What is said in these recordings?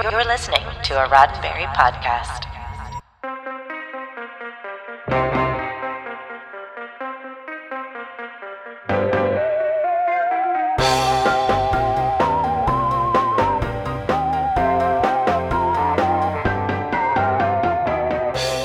You're listening to a Roddenberry podcast.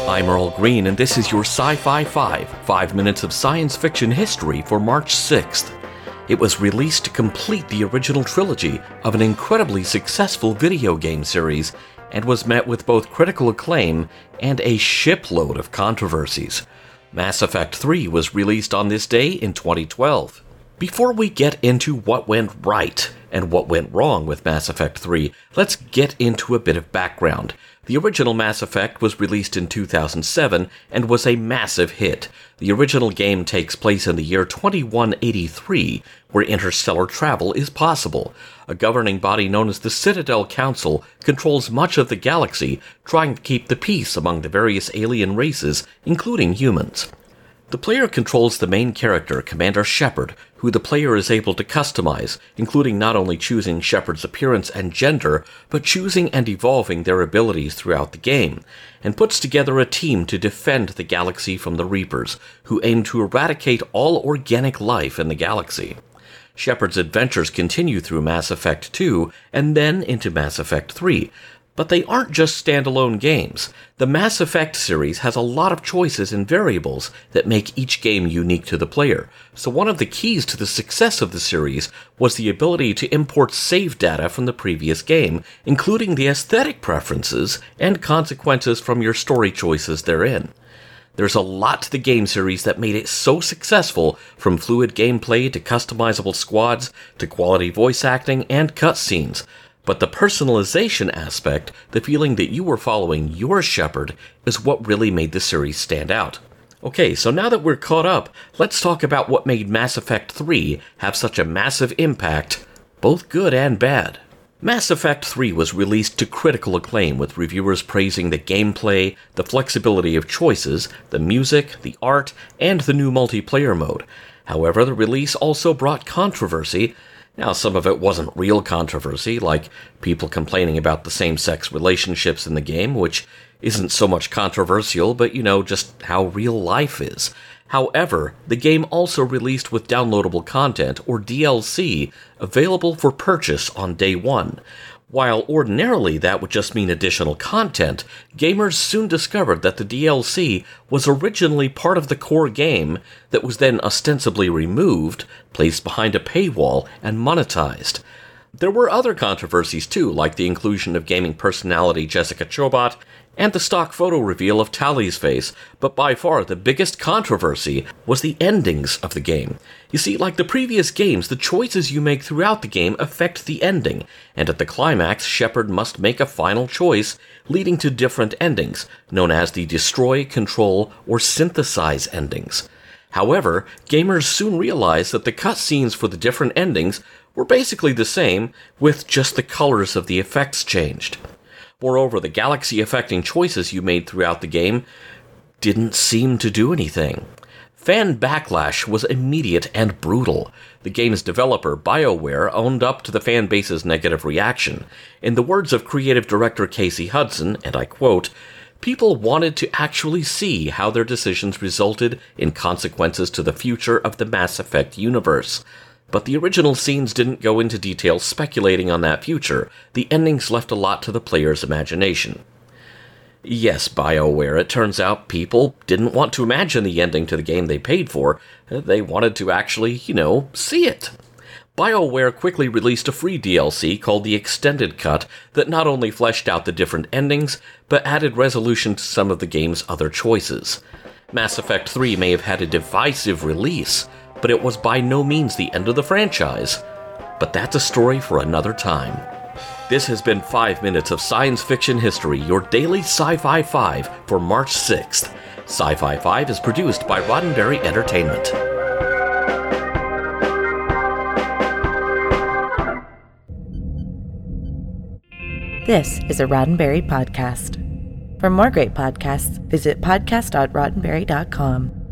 I'm Earl Green, and this is your Sci Fi 5 5 minutes of science fiction history for March 6th. It was released to complete the original trilogy of an incredibly successful video game series and was met with both critical acclaim and a shipload of controversies. Mass Effect 3 was released on this day in 2012. Before we get into what went right and what went wrong with Mass Effect 3, let's get into a bit of background. The original Mass Effect was released in 2007 and was a massive hit. The original game takes place in the year 2183, where interstellar travel is possible. A governing body known as the Citadel Council controls much of the galaxy, trying to keep the peace among the various alien races, including humans. The player controls the main character, Commander Shepard, who the player is able to customize, including not only choosing Shepard's appearance and gender, but choosing and evolving their abilities throughout the game, and puts together a team to defend the galaxy from the Reapers, who aim to eradicate all organic life in the galaxy. Shepard's adventures continue through Mass Effect 2 and then into Mass Effect 3, but they aren't just standalone games. The Mass Effect series has a lot of choices and variables that make each game unique to the player. So one of the keys to the success of the series was the ability to import save data from the previous game, including the aesthetic preferences and consequences from your story choices therein. There's a lot to the game series that made it so successful, from fluid gameplay to customizable squads to quality voice acting and cutscenes. But the personalization aspect, the feeling that you were following your Shepard, is what really made the series stand out. Okay, so now that we're caught up, let's talk about what made Mass Effect 3 have such a massive impact, both good and bad. Mass Effect 3 was released to critical acclaim, with reviewers praising the gameplay, the flexibility of choices, the music, the art, and the new multiplayer mode. However, the release also brought controversy, now, some of it wasn't real controversy, like people complaining about the same sex relationships in the game, which isn't so much controversial, but you know, just how real life is. However, the game also released with downloadable content, or DLC, available for purchase on day one. While ordinarily that would just mean additional content, gamers soon discovered that the DLC was originally part of the core game that was then ostensibly removed, placed behind a paywall, and monetized. There were other controversies too, like the inclusion of gaming personality Jessica Chobot and the stock photo reveal of Tali's face, but by far the biggest controversy was the endings of the game. You see, like the previous games, the choices you make throughout the game affect the ending, and at the climax, Shepard must make a final choice, leading to different endings, known as the destroy, control, or synthesize endings. However, gamers soon realized that the cutscenes for the different endings were basically the same, with just the colors of the effects changed. Moreover, the galaxy affecting choices you made throughout the game didn't seem to do anything. Fan backlash was immediate and brutal. The game's developer, BioWare, owned up to the fan base's negative reaction. In the words of creative director Casey Hudson, and I quote, people wanted to actually see how their decisions resulted in consequences to the future of the Mass Effect universe. But the original scenes didn't go into detail speculating on that future. The endings left a lot to the player's imagination. Yes, BioWare, it turns out people didn't want to imagine the ending to the game they paid for. They wanted to actually, you know, see it. BioWare quickly released a free DLC called the Extended Cut that not only fleshed out the different endings, but added resolution to some of the game's other choices. Mass Effect 3 may have had a divisive release, but it was by no means the end of the franchise. But that's a story for another time. This has been 5 minutes of science fiction history, your daily Sci Fi 5 for March 6th. Sci Fi 5 is produced by Roddenberry Entertainment. This is a Roddenberry podcast. For more great podcasts, visit podcast.roddenberry.com.